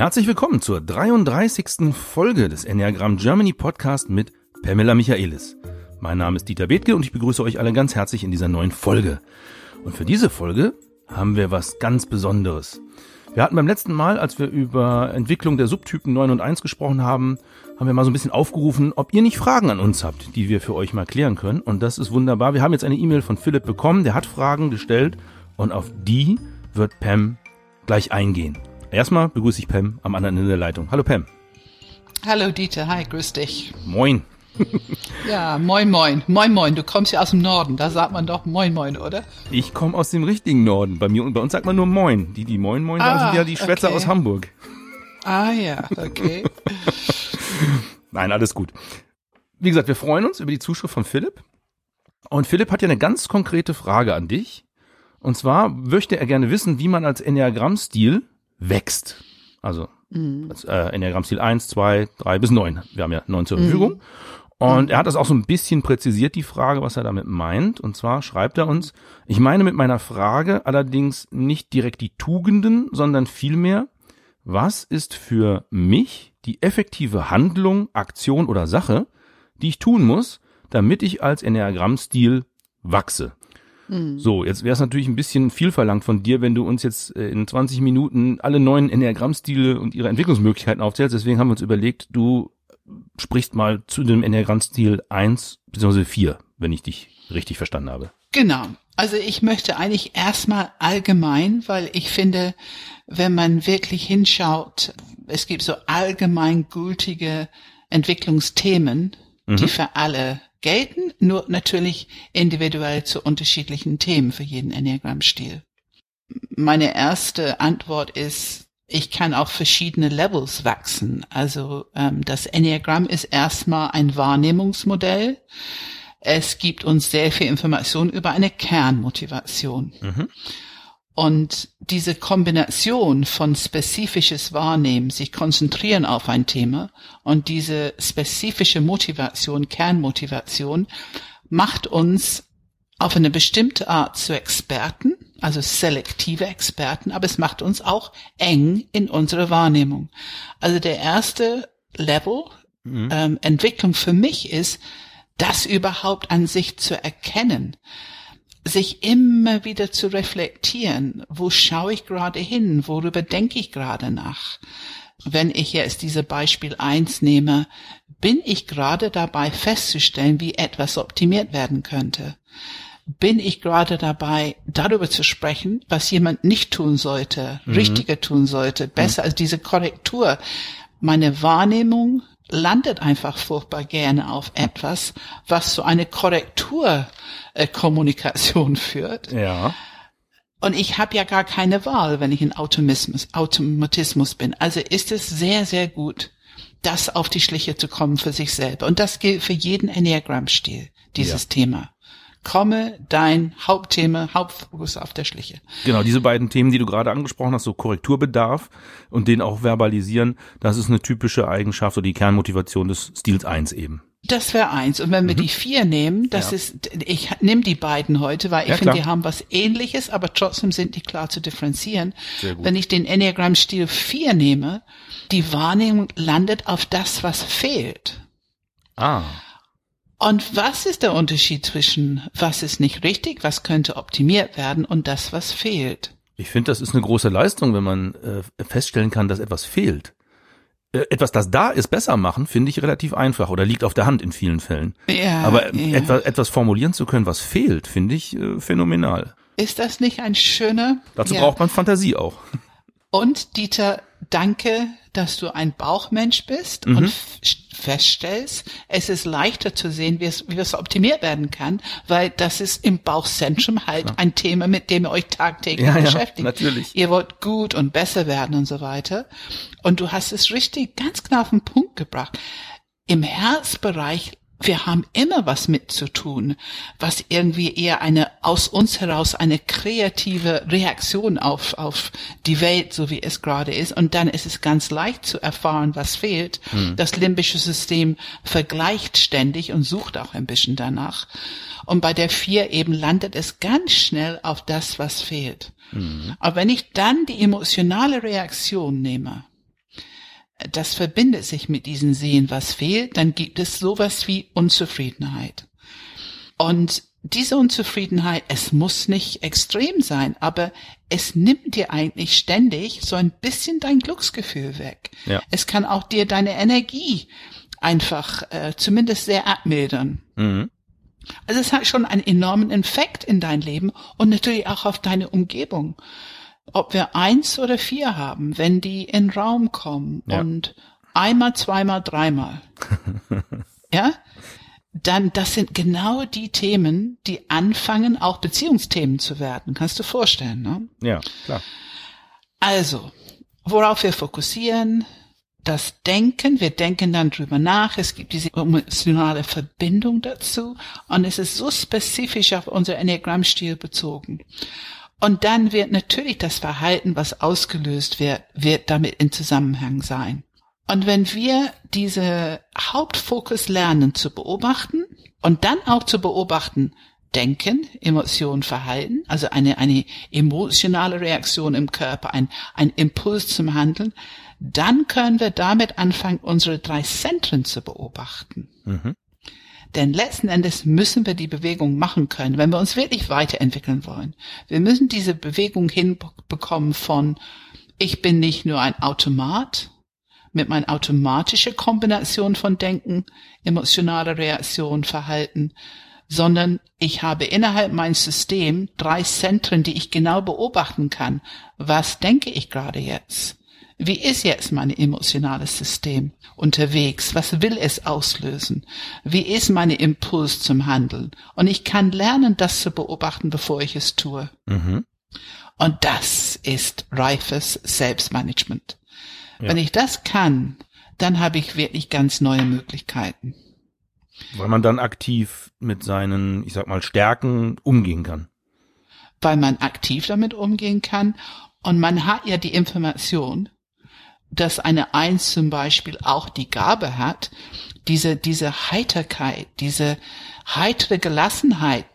Herzlich willkommen zur 33. Folge des Enneagram Germany Podcast mit Pamela Michaelis. Mein Name ist Dieter Bethke und ich begrüße euch alle ganz herzlich in dieser neuen Folge. Und für diese Folge haben wir was ganz Besonderes. Wir hatten beim letzten Mal, als wir über Entwicklung der Subtypen 9 und 1 gesprochen haben, haben wir mal so ein bisschen aufgerufen, ob ihr nicht Fragen an uns habt, die wir für euch mal klären können. Und das ist wunderbar. Wir haben jetzt eine E-Mail von Philipp bekommen, der hat Fragen gestellt und auf die wird Pam gleich eingehen. Erstmal begrüße ich Pam am anderen Ende der Leitung. Hallo Pam. Hallo Dieter, hi, grüß dich. Moin. ja, moin moin. Moin moin, du kommst ja aus dem Norden, da sagt man doch moin moin, oder? Ich komme aus dem richtigen Norden. Bei mir und bei uns sagt man nur moin. Die, die moin moin sagen, sind ja die Schwätzer okay. aus Hamburg. Ah ja, okay. Nein, alles gut. Wie gesagt, wir freuen uns über die Zuschrift von Philipp. Und Philipp hat ja eine ganz konkrete Frage an dich. Und zwar möchte er gerne wissen, wie man als Enneagramm-Stil wächst. Also mhm. äh, Enneagramm-Stil 1, 2, 3 bis 9. Wir haben ja 9 zur Verfügung. Mhm. Und er hat das auch so ein bisschen präzisiert, die Frage, was er damit meint. Und zwar schreibt er uns, ich meine mit meiner Frage allerdings nicht direkt die Tugenden, sondern vielmehr, was ist für mich die effektive Handlung, Aktion oder Sache, die ich tun muss, damit ich als Enneagramm-Stil wachse. Mhm. So, jetzt wäre es natürlich ein bisschen viel verlangt von dir, wenn du uns jetzt äh, in 20 Minuten alle neuen Enneagramm-Stile und ihre Entwicklungsmöglichkeiten aufzählst. Deswegen haben wir uns überlegt, du sprichst mal zu dem Enneagramm-Stil 1 bzw. 4, wenn ich dich richtig verstanden habe. Genau. Also ich möchte eigentlich erstmal allgemein, weil ich finde, wenn man wirklich hinschaut, es gibt so allgemein gültige Entwicklungsthemen, mhm. die für alle gelten, nur natürlich individuell zu unterschiedlichen Themen für jeden Enneagramm-Stil. Meine erste Antwort ist, ich kann auf verschiedene Levels wachsen. Also ähm, das Enneagramm ist erstmal ein Wahrnehmungsmodell. Es gibt uns sehr viel Information über eine Kernmotivation. Mhm. Und diese Kombination von spezifisches Wahrnehmen, sich konzentrieren auf ein Thema und diese spezifische Motivation, Kernmotivation, macht uns auf eine bestimmte Art zu Experten, also selektive Experten, aber es macht uns auch eng in unserer Wahrnehmung. Also der erste Level mhm. ähm, Entwicklung für mich ist, das überhaupt an sich zu erkennen sich immer wieder zu reflektieren, wo schaue ich gerade hin, worüber denke ich gerade nach. Wenn ich jetzt diese Beispiel eins nehme, bin ich gerade dabei festzustellen, wie etwas optimiert werden könnte. Bin ich gerade dabei, darüber zu sprechen, was jemand nicht tun sollte, mhm. richtiger tun sollte, besser mhm. als diese Korrektur. Meine Wahrnehmung landet einfach furchtbar gerne auf etwas, was zu einer Korrekturkommunikation führt. Ja. Und ich habe ja gar keine Wahl, wenn ich in Automatismus, Automatismus bin. Also ist es sehr, sehr gut, das auf die Schliche zu kommen für sich selber. Und das gilt für jeden Enneagram-Stil, dieses ja. Thema komme dein Hauptthema, Hauptfokus auf der Schliche. Genau, diese beiden Themen, die du gerade angesprochen hast, so Korrekturbedarf und den auch verbalisieren, das ist eine typische Eigenschaft oder die Kernmotivation des Stils 1 eben. Das wäre eins. Und wenn wir mhm. die vier nehmen, das ja. ist, ich nehme die beiden heute, weil ich ja, finde, die haben was ähnliches, aber trotzdem sind die klar zu differenzieren. Wenn ich den Enneagram-Stil vier nehme, die Wahrnehmung landet auf das, was fehlt. Ah. Und was ist der Unterschied zwischen was ist nicht richtig, was könnte optimiert werden und das, was fehlt? Ich finde, das ist eine große Leistung, wenn man äh, feststellen kann, dass etwas fehlt. Äh, etwas, das da ist, besser machen, finde ich relativ einfach oder liegt auf der Hand in vielen Fällen. Ja, Aber ja. etwas, etwas formulieren zu können, was fehlt, finde ich äh, phänomenal. Ist das nicht ein schöner? Dazu ja. braucht man Fantasie auch. Und Dieter, danke, dass du ein Bauchmensch bist mhm. und feststellst, es ist leichter zu sehen, wie es, wie es optimiert werden kann, weil das ist im Bauchzentrum halt ja. ein Thema, mit dem ihr euch tagtäglich ja, beschäftigt. Ja, natürlich. Ihr wollt gut und besser werden und so weiter. Und du hast es richtig ganz klar auf den Punkt gebracht. Im Herzbereich wir haben immer was mit zu tun, was irgendwie eher eine aus uns heraus eine kreative Reaktion auf auf die Welt, so wie es gerade ist. Und dann ist es ganz leicht zu erfahren, was fehlt. Mhm. Das limbische System vergleicht ständig und sucht auch ein bisschen danach. Und bei der vier eben landet es ganz schnell auf das, was fehlt. Mhm. Aber wenn ich dann die emotionale Reaktion nehme, das verbindet sich mit diesem Sehen, was fehlt, dann gibt es sowas wie Unzufriedenheit. Und diese Unzufriedenheit, es muss nicht extrem sein, aber es nimmt dir eigentlich ständig so ein bisschen dein Glücksgefühl weg. Ja. Es kann auch dir deine Energie einfach äh, zumindest sehr abmildern. Mhm. Also es hat schon einen enormen Effekt in dein Leben und natürlich auch auf deine Umgebung. Ob wir eins oder vier haben, wenn die in den Raum kommen Ja. und einmal, zweimal, dreimal. ja? Dann, das sind genau die Themen, die anfangen, auch Beziehungsthemen zu werden. Kannst du vorstellen, ne? Ja, klar. Also, worauf wir fokussieren, das Denken, wir denken dann drüber nach, es gibt diese emotionale Verbindung dazu und es ist so spezifisch auf unser Enneagrammstil bezogen. Und dann wird natürlich das Verhalten, was ausgelöst wird, wird damit in Zusammenhang sein. Und wenn wir diese Hauptfokus lernen zu beobachten und dann auch zu beobachten, Denken, Emotion, Verhalten, also eine, eine emotionale Reaktion im Körper, ein, ein Impuls zum Handeln, dann können wir damit anfangen, unsere drei Zentren zu beobachten. Mhm. Denn letzten Endes müssen wir die Bewegung machen können, wenn wir uns wirklich weiterentwickeln wollen. Wir müssen diese Bewegung hinbekommen von, ich bin nicht nur ein Automat mit meiner automatischen Kombination von Denken, emotionaler Reaktion, Verhalten, sondern ich habe innerhalb meines Systems drei Zentren, die ich genau beobachten kann. Was denke ich gerade jetzt? Wie ist jetzt mein emotionales System unterwegs? Was will es auslösen? Wie ist mein Impuls zum Handeln? Und ich kann lernen, das zu beobachten, bevor ich es tue. Mhm. Und das ist reifes Selbstmanagement. Ja. Wenn ich das kann, dann habe ich wirklich ganz neue Möglichkeiten. Weil man dann aktiv mit seinen, ich sag mal, Stärken umgehen kann. weil man aktiv damit umgehen kann. Und man hat ja die Information, dass eine Eins zum Beispiel auch die Gabe hat, diese, diese Heiterkeit, diese heitere Gelassenheit,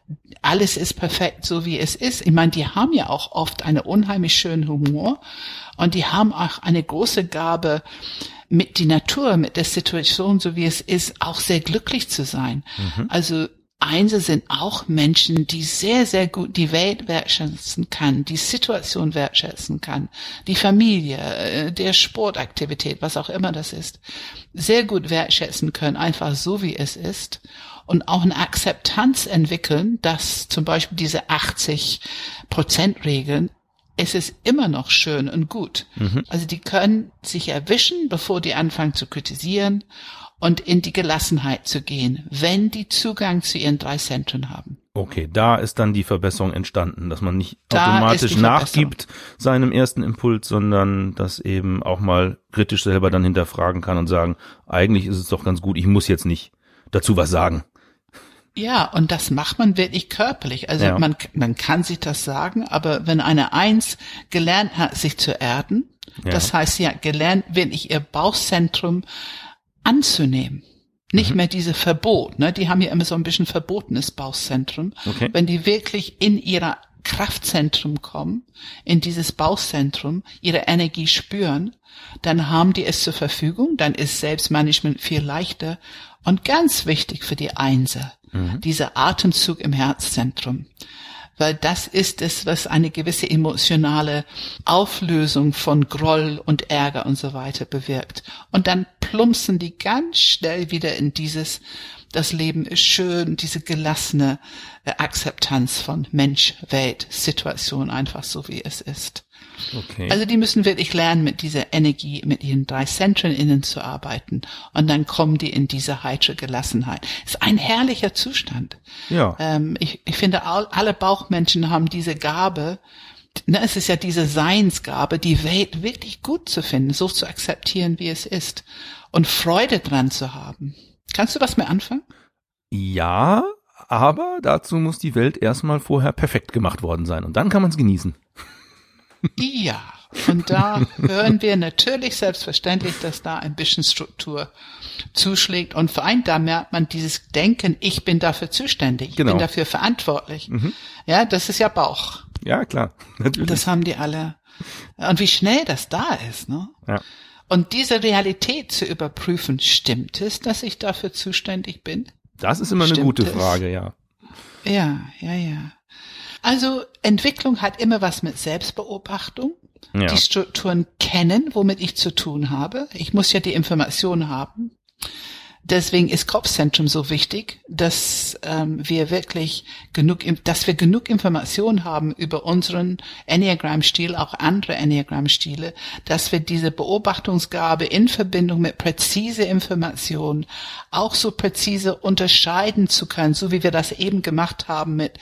alles ist perfekt, so wie es ist. Ich meine, die haben ja auch oft einen unheimlich schönen Humor und die haben auch eine große Gabe, mit die Natur, mit der Situation, so wie es ist, auch sehr glücklich zu sein. Also Einser sind auch Menschen, die sehr, sehr gut die Welt wertschätzen kann, die Situation wertschätzen kann, die Familie, äh, der Sportaktivität, was auch immer das ist, sehr gut wertschätzen können, einfach so wie es ist und auch eine Akzeptanz entwickeln, dass zum Beispiel diese 80 Prozent Regeln es ist immer noch schön und gut. Also die können sich erwischen, bevor die anfangen zu kritisieren und in die Gelassenheit zu gehen, wenn die Zugang zu ihren drei Zentren haben. Okay, da ist dann die Verbesserung entstanden, dass man nicht Da automatisch nachgibt seinem ersten Impuls, sondern das eben auch mal kritisch selber dann hinterfragen kann und sagen, eigentlich ist es doch ganz gut, ich muss jetzt nicht dazu was sagen. Ja, und das macht man wirklich körperlich. Also Ja. man, man kann sich das sagen, aber wenn eine Eins gelernt hat, sich zu erden, Ja. das heißt, sie hat gelernt, wirklich ihr Bauchzentrum anzunehmen. Nicht Mhm. mehr diese Verbot, ne? Die haben ja immer so ein bisschen verbotenes Bauchzentrum. Okay. Wenn die wirklich in ihrer Kraftzentrum kommen, in dieses Bauchzentrum, ihre Energie spüren, dann haben die es zur Verfügung, dann ist Selbstmanagement viel leichter und ganz wichtig für die Einser, dieser Atemzug im Herzzentrum. Weil das ist es, was eine gewisse emotionale Auflösung von Groll und Ärger und so weiter bewirkt. Und dann plumpsen die ganz schnell wieder in dieses, das Leben ist schön, diese gelassene äh, Akzeptanz von Mensch, Welt, Situation, einfach so wie es ist. Okay. Also die müssen wirklich lernen, mit dieser Energie, mit ihren drei Zentren innen zu arbeiten. Und dann kommen die in diese heitere Gelassenheit. Ist ein herrlicher Zustand. ja. Ähm, ich, ich finde, all, alle Bauchmenschen haben diese Gabe, ne, es ist ja diese Seinsgabe, die Welt wirklich gut zu finden, so zu akzeptieren, wie es ist. Und Freude dran zu haben. Kannst du was mehr anfangen? Ja, aber dazu muss die Welt erstmal vorher perfekt gemacht worden sein und dann kann man es genießen. Ja, und da hören wir natürlich selbstverständlich, dass da ein bisschen Struktur zuschlägt. Und vor allem da merkt man dieses Denken, ich bin dafür zuständig, ich Genau. bin dafür verantwortlich. Ja, das ist ja Bauch. Ja, klar. Natürlich. Das haben die alle. Und wie schnell das da ist, ne? ja. Und diese Realität zu überprüfen, stimmt es, dass ich dafür zuständig bin? Das ist immer eine Stimmt gute es? Frage, ja. Ja, ja, ja. Also Entwicklung hat immer was mit Selbstbeobachtung, Ja. die Strukturen kennen, womit ich zu tun habe. Ich muss ja die Information haben. Deswegen ist Kopfzentrum so wichtig, dass ähm, wir wirklich genug, dass wir genug Information haben über unseren Enneagram-Stil, auch andere Enneagram-Stile, dass wir diese Beobachtungsgabe in Verbindung mit präzise Information auch so präzise unterscheiden zu können, so wie wir das eben gemacht haben mit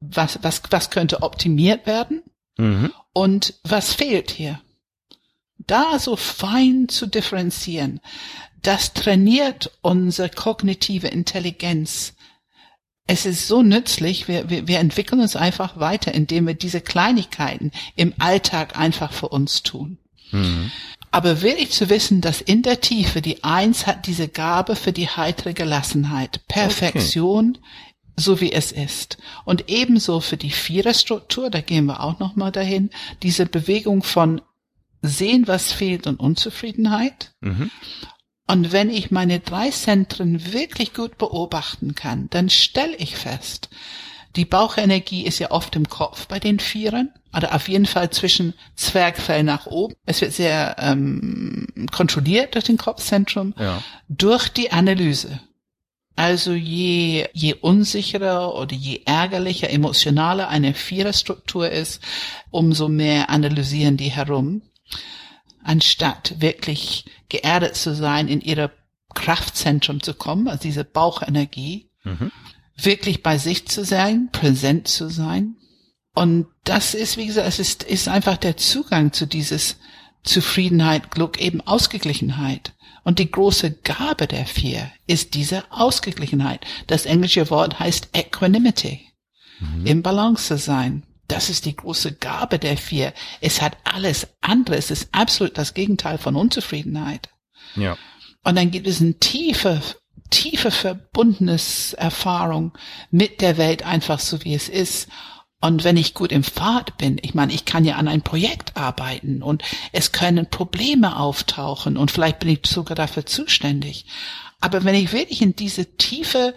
was, was, was könnte optimiert werden Mhm. und was fehlt hier. Da so fein zu differenzieren, das trainiert unsere kognitive Intelligenz. Es ist so nützlich, wir, wir, wir entwickeln uns einfach weiter, indem wir diese Kleinigkeiten im Alltag einfach für uns tun. Mhm. Aber wirklich zu wissen, dass in der Tiefe die Eins hat diese Gabe für die heitere Gelassenheit, Perfektion, so wie es ist. Und ebenso für die Viererstruktur, da gehen wir auch nochmal dahin, diese Bewegung von sehen, was fehlt und Unzufriedenheit. Mhm. Und wenn ich meine drei Zentren wirklich gut beobachten kann, dann stelle ich fest, die Bauchenergie ist ja oft im Kopf bei den Vierern, oder auf jeden Fall zwischen Zwergfell nach oben. Es wird sehr ähm, kontrolliert durch den Kopfzentrum, Ja. durch die Analyse. Also je, je unsicherer oder je ärgerlicher, emotionaler eine Viererstruktur ist, umso mehr analysieren die herum, anstatt wirklich geerdet zu sein, in ihre Kraftzentrum zu kommen, also diese Bauchenergie, Mhm. wirklich bei sich zu sein, präsent zu sein. Und das ist, wie gesagt, es ist, ist einfach der Zugang zu dieses Zufriedenheit, Glück, eben Ausgeglichenheit. Und die große Gabe der vier ist diese Ausgeglichenheit. Das englische Wort heißt Equanimity. Im Balance zu sein. Das ist die große Gabe der vier. Es hat alles andere. Es ist absolut das Gegenteil von Unzufriedenheit. Ja. Und dann gibt es eine tiefe, tiefe verbundenes Erfahrung mit der Welt einfach so wie es ist. Und wenn ich gut im Pfad bin, ich meine, ich kann ja an ein Projekt arbeiten und es können Probleme auftauchen und vielleicht bin ich sogar dafür zuständig. Aber wenn ich wirklich in diese tiefe,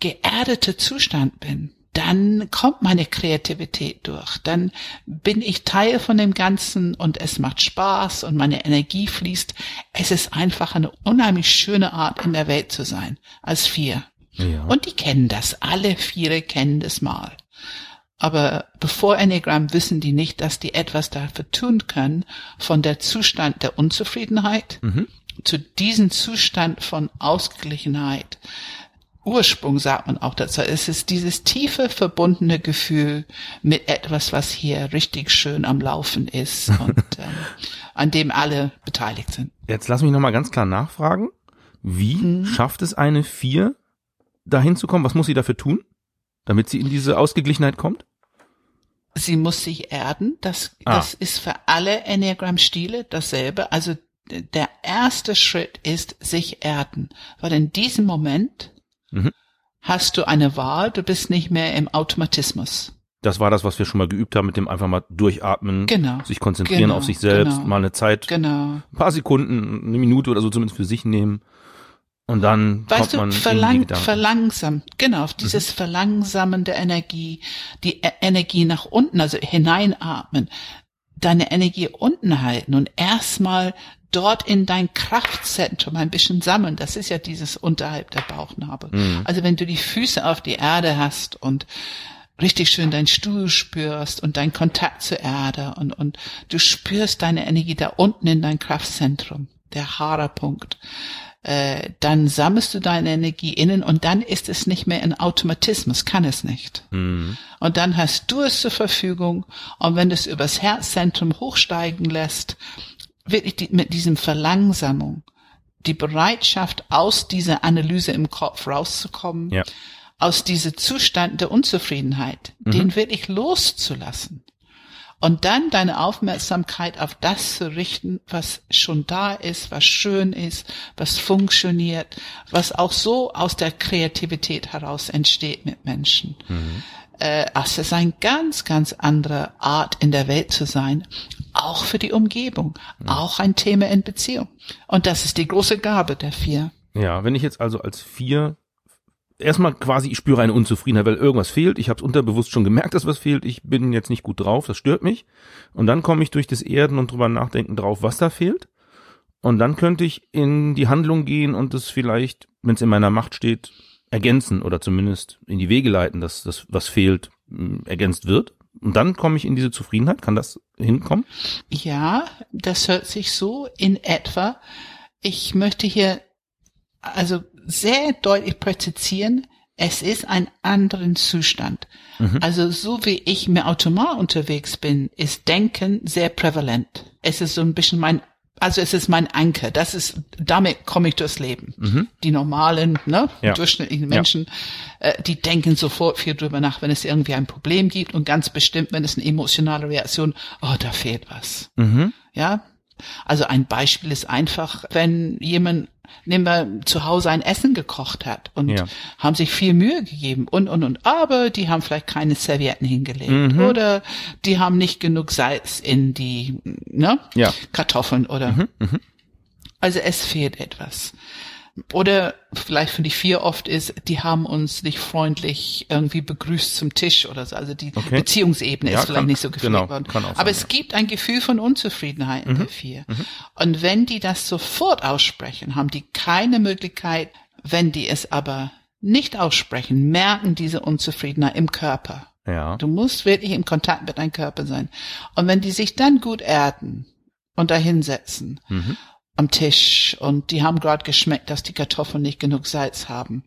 geerdete Zustand bin, dann kommt meine Kreativität durch. Dann bin ich Teil von dem Ganzen und es macht Spaß und meine Energie fließt. Es ist einfach eine unheimlich schöne Art, in der Welt zu sein, als vier. Ja. Und die kennen das. Alle vier kennen das mal. Aber bevor Enneagram wissen die nicht, dass die etwas dafür tun können, von der Zustand der Unzufriedenheit Mhm. zu diesem Zustand von Ausgeglichenheit. Ursprung sagt man auch dazu. Es ist dieses tiefe verbundene Gefühl mit etwas, was hier richtig schön am Laufen ist und ähm, an dem alle beteiligt sind. Jetzt lass mich nochmal ganz klar nachfragen. Wie Mhm. schafft es eine Vier, dahin zu kommen? Was muss sie dafür tun, damit sie in diese Ausgeglichenheit kommt? Sie muss sich erden. Das, Ah. das ist für alle Enneagram-Stile dasselbe. Also der erste Schritt ist sich erden. Weil in diesem Moment Mhm. hast du eine Wahl. Du bist nicht mehr im Automatismus. Das war das, was wir schon mal geübt haben mit dem einfach mal durchatmen, Genau. sich konzentrieren Genau, auf sich selbst, genau. mal eine Zeit, Genau. ein paar Sekunden, eine Minute oder so zumindest für sich nehmen. Und dann Weißt kommt du, man die verlang, Gedanken. verlangsam, genau, dieses Verlangsamen der Energie, die E- Energie nach unten, also hineinatmen, deine Energie unten halten und erstmal dort in dein Kraftzentrum ein bisschen sammeln. Das ist ja dieses unterhalb der Bauchnabel. Mhm. Also wenn du die Füße auf die Erde hast und richtig schön deinen Stuhl spürst und deinen Kontakt zur Erde und, und du spürst deine Energie da unten in dein Kraftzentrum, der Haarerpunkt, äh, dann sammelst du deine Energie innen und dann ist es nicht mehr in Automatismus, kann es nicht. Mhm. Und dann hast du es zur Verfügung und wenn du es übers Herzzentrum hochsteigen lässt, wirklich die, mit diesem Verlangsamung, die Bereitschaft aus dieser Analyse im Kopf rauszukommen, Ja. aus diesem Zustand der Unzufriedenheit, den wirklich loszulassen. Und dann deine Aufmerksamkeit auf das zu richten, was schon da ist, was schön ist, was funktioniert, was auch so aus der Kreativität heraus entsteht mit Menschen. Äh, ach, es ist eine ganz, ganz andere Art in der Welt zu sein. auch für die Umgebung, auch ein Thema in Beziehung. Und das ist die große Gabe der vier. Ja, wenn ich jetzt also als vier erstmal quasi, ich spüre eine Unzufriedenheit, weil irgendwas fehlt. Ich habe es unterbewusst schon gemerkt, dass was fehlt. Ich bin jetzt nicht gut drauf, das stört mich. Und dann komme ich durch das Erden und drüber nachdenken drauf, was da fehlt. Und dann könnte ich in die Handlung gehen und es vielleicht, wenn es in meiner Macht steht, ergänzen oder zumindest in die Wege leiten, dass das, was fehlt, ergänzt wird. Und dann komme ich in diese Zufriedenheit. Kann das hinkommen? Ja, das hört sich so in etwa. Ich möchte hier also sehr deutlich präzisieren, es ist ein anderen Zustand. Mhm. Also so wie ich mit Automat unterwegs bin, ist Denken sehr prävalent. Es ist so ein bisschen mein, also es ist mein Anker. Das ist, damit komme ich durchs Leben. Mhm. Die normalen, ne, ja. durchschnittlichen Menschen, ja. äh, die denken sofort viel drüber nach, wenn es irgendwie ein Problem gibt und ganz bestimmt, wenn es eine emotionale Reaktion, oh, da fehlt was. Mhm. Ja, also ein Beispiel ist einfach, wenn jemand nehmen wir zu Hause ein Essen gekocht hat und ja. haben sich viel Mühe gegeben und und und aber die haben vielleicht keine Servietten hingelegt mhm. oder die haben nicht genug Salz in die ne ja. Kartoffeln oder mhm. Mhm. also es fehlt etwas oder vielleicht für die vier oft ist, die haben uns nicht freundlich irgendwie begrüßt zum Tisch oder so. Also die okay. Beziehungsebene ja, ist vielleicht kann, nicht so gepflegt genau, worden. Aber sein, es ja. gibt ein Gefühl von Unzufriedenheit in mhm. der vier. Mhm. Und wenn die das sofort aussprechen, haben die keine Möglichkeit, wenn die es aber nicht aussprechen, merken diese Unzufriedenheit im Körper. Ja. Du musst wirklich im Kontakt mit deinem Körper sein. Und wenn die sich dann gut erden und dahinsetzen mhm am Tisch und die haben gerade geschmeckt, dass die Kartoffeln nicht genug Salz haben.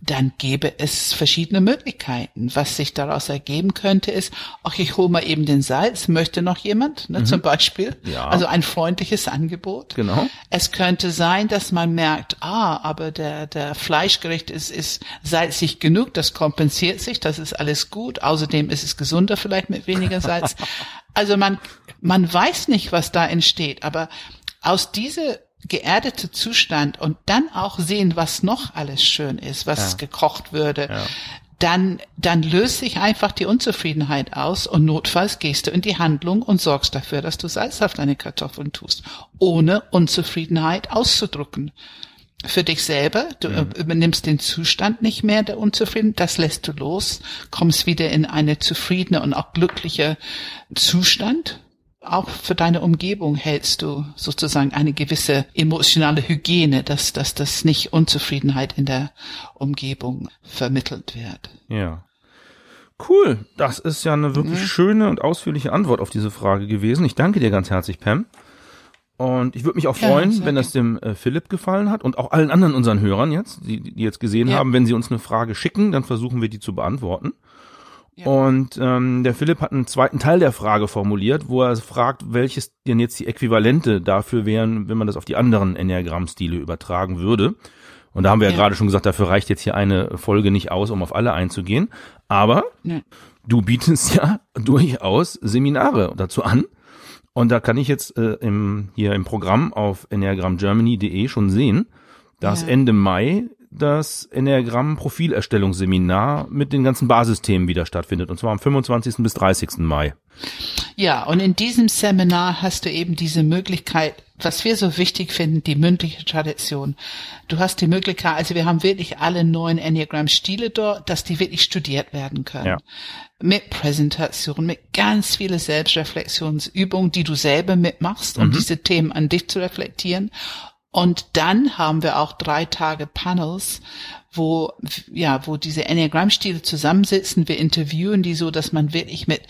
Dann gäbe es verschiedene Möglichkeiten. Was sich daraus ergeben könnte, ist, ach, ich hole mal eben den Salz, möchte noch jemand, ne, mhm. zum Beispiel. Ja. Also ein freundliches Angebot. Genau. Es könnte sein, dass man merkt, ah, aber der, der Fleischgericht ist, ist salzig genug, das kompensiert sich, das ist alles gut. Außerdem ist es gesunder vielleicht mit weniger Salz. also man, man weiß nicht, was da entsteht, aber aus diese geerdete Zustand und dann auch sehen, was noch alles schön ist, was ja. gekocht würde, ja. dann, dann löst sich einfach die Unzufriedenheit aus und notfalls gehst du in die Handlung und sorgst dafür, dass du Salz auf deine Kartoffeln tust, ohne Unzufriedenheit auszudrücken. Für dich selber, du mhm. übernimmst den Zustand nicht mehr der Unzufriedenheit, das lässt du los, kommst wieder in eine zufriedene und auch glückliche Zustand auch für deine Umgebung hältst du sozusagen eine gewisse emotionale Hygiene, dass, dass das nicht Unzufriedenheit in der Umgebung vermittelt wird. Ja. Cool. Das ist ja eine wirklich ja. schöne und ausführliche Antwort auf diese Frage gewesen. Ich danke dir ganz herzlich, Pam. Und ich würde mich auch freuen, ja, wenn das dem äh, Philipp gefallen hat und auch allen anderen unseren Hörern jetzt, die, die jetzt gesehen ja. haben, wenn sie uns eine Frage schicken, dann versuchen wir die zu beantworten. Und ähm, der Philipp hat einen zweiten Teil der Frage formuliert, wo er fragt, welches denn jetzt die Äquivalente dafür wären, wenn man das auf die anderen Enneagramm-Stile übertragen würde. Und da haben wir ja, ja gerade schon gesagt, dafür reicht jetzt hier eine Folge nicht aus, um auf alle einzugehen. Aber ja. du bietest ja durchaus Seminare dazu an. Und da kann ich jetzt äh, im, hier im Programm auf enneagramgermany.de schon sehen, dass ja. Ende Mai das Enneagramm Profilerstellungsseminar mit den ganzen Basisthemen wieder stattfindet und zwar am 25. bis 30. Mai. Ja, und in diesem Seminar hast du eben diese Möglichkeit, was wir so wichtig finden, die mündliche Tradition. Du hast die Möglichkeit, also wir haben wirklich alle neuen Enneagramm-Stile dort, dass die wirklich studiert werden können. Ja. Mit Präsentation, mit ganz viele Selbstreflexionsübungen, die du selber mitmachst, um mhm. diese Themen an dich zu reflektieren. Und dann haben wir auch drei Tage Panels, wo, ja, wo diese Enneagramm-Stile zusammensitzen. Wir interviewen die so, dass man wirklich mit,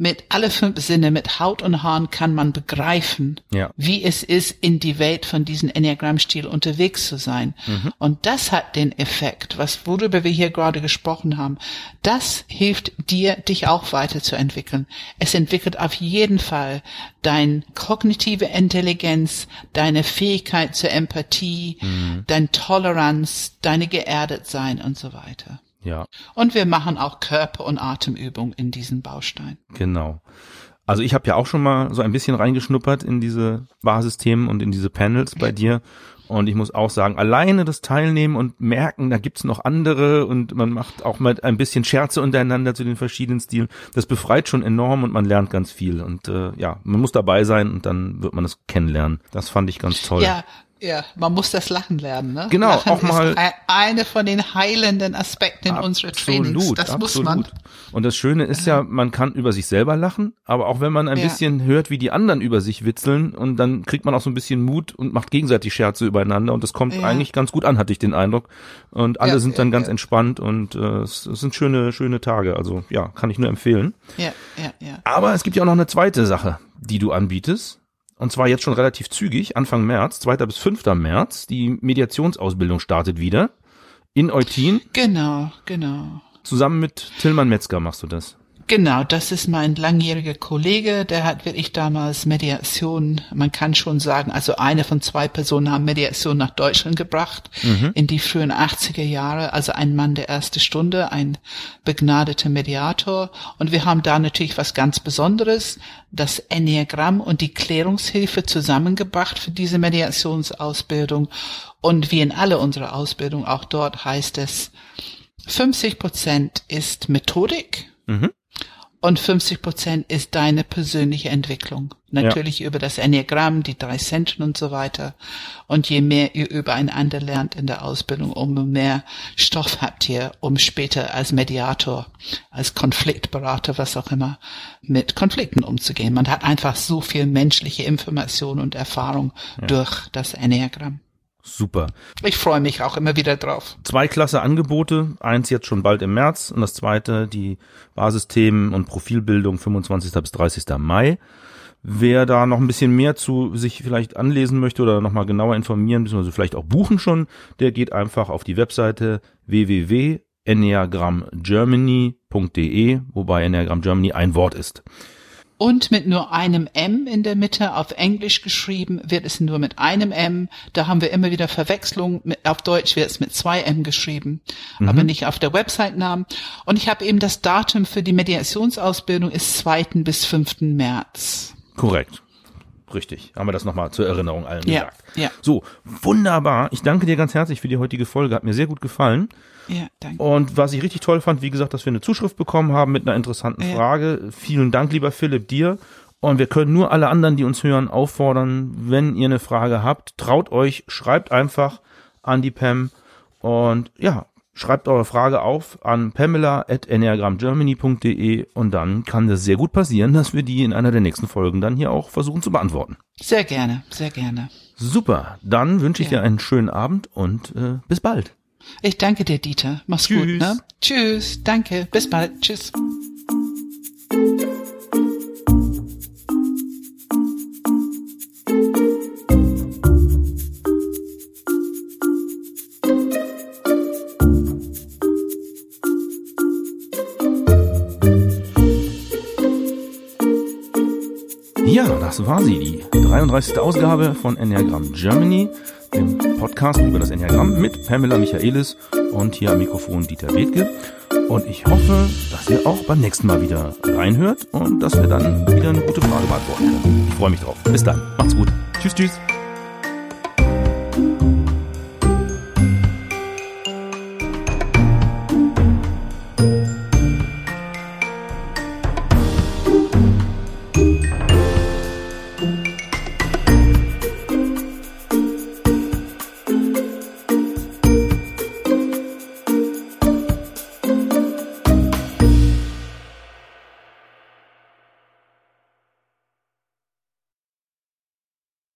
mit alle fünf Sinne, mit Haut und Haaren kann man begreifen, ja. wie es ist, in die Welt von diesen Enneagramm-Stil unterwegs zu sein. Mhm. Und das hat den Effekt, was, worüber wir hier gerade gesprochen haben. Das hilft dir, dich auch weiterzuentwickeln. Es entwickelt auf jeden Fall dein kognitive Intelligenz, deine Fähigkeit zur Empathie, mhm. deine Toleranz, deine geerdet sein und so weiter. Ja. Und wir machen auch Körper- und Atemübungen in diesen Baustein. Genau. Also ich habe ja auch schon mal so ein bisschen reingeschnuppert in diese Basisthemen und in diese Panels bei dir. Und ich muss auch sagen, alleine das Teilnehmen und merken, da gibt's noch andere und man macht auch mal ein bisschen Scherze untereinander zu den verschiedenen Stilen. Das befreit schon enorm und man lernt ganz viel. Und äh, ja, man muss dabei sein und dann wird man es kennenlernen. Das fand ich ganz toll. Ja, ja, man muss das Lachen lernen, ne? Genau, Lachen auch mal- ist ein- eine von den heilenden Aspekten unserer Trainings. Das muss man. Und das Schöne ist ja, man kann über sich selber lachen, aber auch wenn man ein Ja. bisschen hört, wie die anderen über sich witzeln und dann kriegt man auch so ein bisschen Mut und macht gegenseitig Scherze übereinander und das kommt Ja. eigentlich ganz gut an, hatte ich den Eindruck. Und alle Ja, sind dann ganz entspannt und äh, es, es sind schöne, schöne Tage. Also ja, kann ich nur empfehlen. Ja, ja, ja. Aber es gibt ja auch noch eine zweite Sache, die du anbietest. Und zwar jetzt schon relativ zügig, Anfang März, 2. bis 5. März. Die Mediationsausbildung startet wieder. In Eutin. Genau, genau. Zusammen mit Tillmann Metzger machst du das. Genau, das ist mein langjähriger Kollege, der hat wirklich damals Mediation, man kann schon sagen, also eine von zwei Personen haben Mediation nach Deutschland gebracht in die frühen 80er Jahre, also ein Mann der erste Stunde, ein begnadeter Mediator. Und wir haben da natürlich was ganz Besonderes, das Enneagramm und die Klärungshilfe zusammengebracht für diese Mediationsausbildung. Und wie in alle unsere Ausbildung, auch dort heißt es, 50 Prozent ist Methodik, und 50 Prozent ist deine persönliche Entwicklung. Natürlich über das Enneagramm, die drei Zentren und so weiter. Und je mehr ihr übereinander lernt in der Ausbildung, umso mehr Stoff habt ihr, um später als Mediator, als Konfliktberater, was auch immer, mit Konflikten umzugehen. Man hat einfach so viel menschliche Information und Erfahrung durch das Enneagramm. Super. Ich freue mich auch immer wieder drauf. Zwei klasse Angebote. Eins jetzt schon bald im März und das zweite die Basisthemen und Profilbildung 25. bis 30. Mai. Wer da noch ein bisschen mehr zu sich vielleicht anlesen möchte oder nochmal genauer informieren, beziehungsweise vielleicht auch buchen schon, der geht einfach auf die Webseite www.enneagramgermany.de, wobei Enneagram Germany ein Wort ist. Und mit nur einem M in der Mitte, auf Englisch geschrieben, wird es nur mit einem M. Da haben wir immer wieder Verwechslung. Mit, auf Deutsch wird es mit zwei M geschrieben, aber nicht auf der Website-Namen. Und ich habe eben das Datum für die Mediationsausbildung ist 2. bis 5. März. Korrekt. Richtig. Haben wir das nochmal zur Erinnerung allen Ja, gesagt. ja. So, wunderbar. Ich danke dir ganz herzlich für die heutige Folge. Hat mir sehr gut gefallen. Ja, danke. Und was ich richtig toll fand, wie gesagt, dass wir eine Zuschrift bekommen haben mit einer interessanten Ja. Frage. Vielen Dank, lieber Philipp, dir. Und wir können nur alle anderen, die uns hören, auffordern, wenn ihr eine Frage habt, traut euch, schreibt einfach an die Pam und ja, schreibt eure Frage auf an pamela.enneagramgermany.de und dann kann das sehr gut passieren, dass wir die in einer der nächsten Folgen dann hier auch versuchen zu beantworten. Sehr gerne, sehr gerne. Super, dann wünsche ich Ja. dir einen schönen Abend und äh, bis bald. Ich danke dir, Dieter. Mach's Tschüss. gut, ne? Tschüss, danke. Bis bald. Tschüss. Das war sie, die 33. Ausgabe von Enneagram Germany, dem Podcast über das Enneagramm mit Pamela Michaelis und hier am Mikrofon Dieter Bethke. Und ich hoffe, dass ihr auch beim nächsten Mal wieder reinhört und dass wir dann wieder eine gute Frage beantworten können. Ich freue mich drauf. Bis dann. Macht's gut. Tschüss, tschüss.